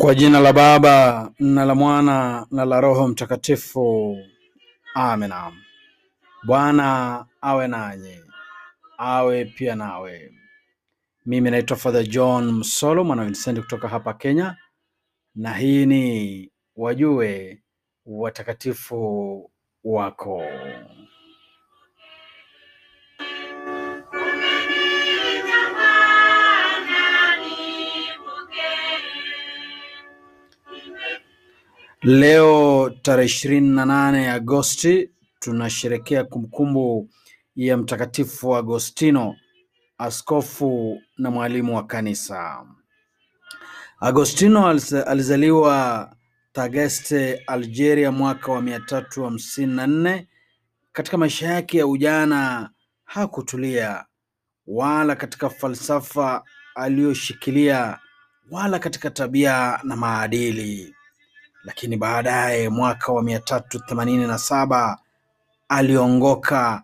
Kwa jina la Baba na la Mwana na la Roho Mtakatifu, amina. Bwana awe nanyi, awe pia nawe. Mimi naitwa Father John Msolo, mwana Vincent kutoka hapa Kenya, na hii ni Wajue Watakatifu Wako. Leo tarehe ishirini na nane Agosti tunasherekea kumbukumbu ya Mtakatifu Agostino, askofu na mwalimu wa kanisa. Agostino alizaliwa Tagaste, Algeria mwaka wa mia tatu hamsini na nne. Katika maisha yake ya ujana hakutulia wala katika falsafa aliyoshikilia wala katika tabia na maadili lakini baadaye mwaka wa mia tatu themanini na saba aliongoka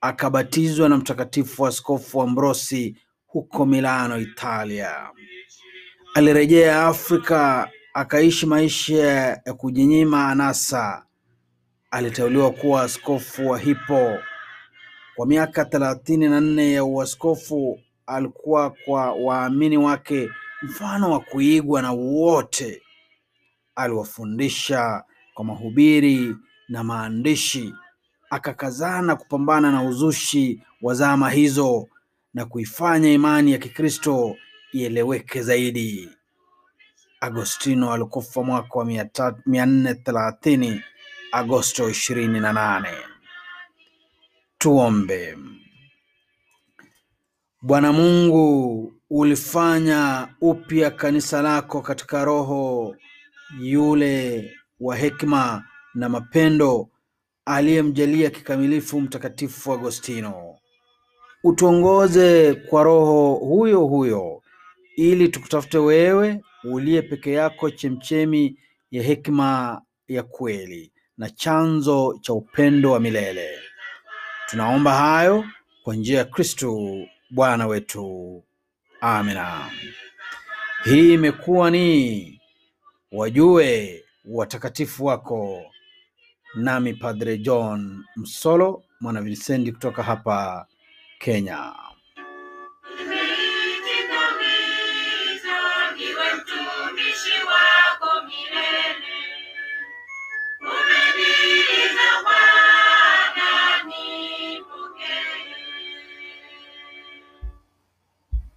akabatizwa na mtakatifu askofu Ambrosi huko Milano, Italia. Alirejea Afrika akaishi maisha ya kujinyima anasa. Aliteuliwa kuwa askofu wa Hippo. Kwa miaka thelathini na nne ya uaskofu alikuwa kwa waamini wake mfano wa kuigwa na wote aliwafundisha kwa mahubiri na maandishi, akakazana kupambana na uzushi wa zama hizo na kuifanya imani ya Kikristo ieleweke zaidi. Agostino alikufa mwaka wa mia nne thelathini Agosto ishirini na nane. Tuombe. Bwana Mungu, ulifanya upya kanisa lako katika roho yule wa hekima na mapendo aliyemjalia kikamilifu Mtakatifu Agostino. Utuongoze kwa roho huyo huyo ili tukutafute wewe uliye peke yako chemchemi ya hekima ya kweli na chanzo cha upendo wa milele. Tunaomba hayo kwa njia ya Kristo Bwana wetu. Amina. Hii imekuwa ni Wajue Watakatifu Wako, nami Padre John Msolo, mwana Vincendi kutoka hapa Kenya.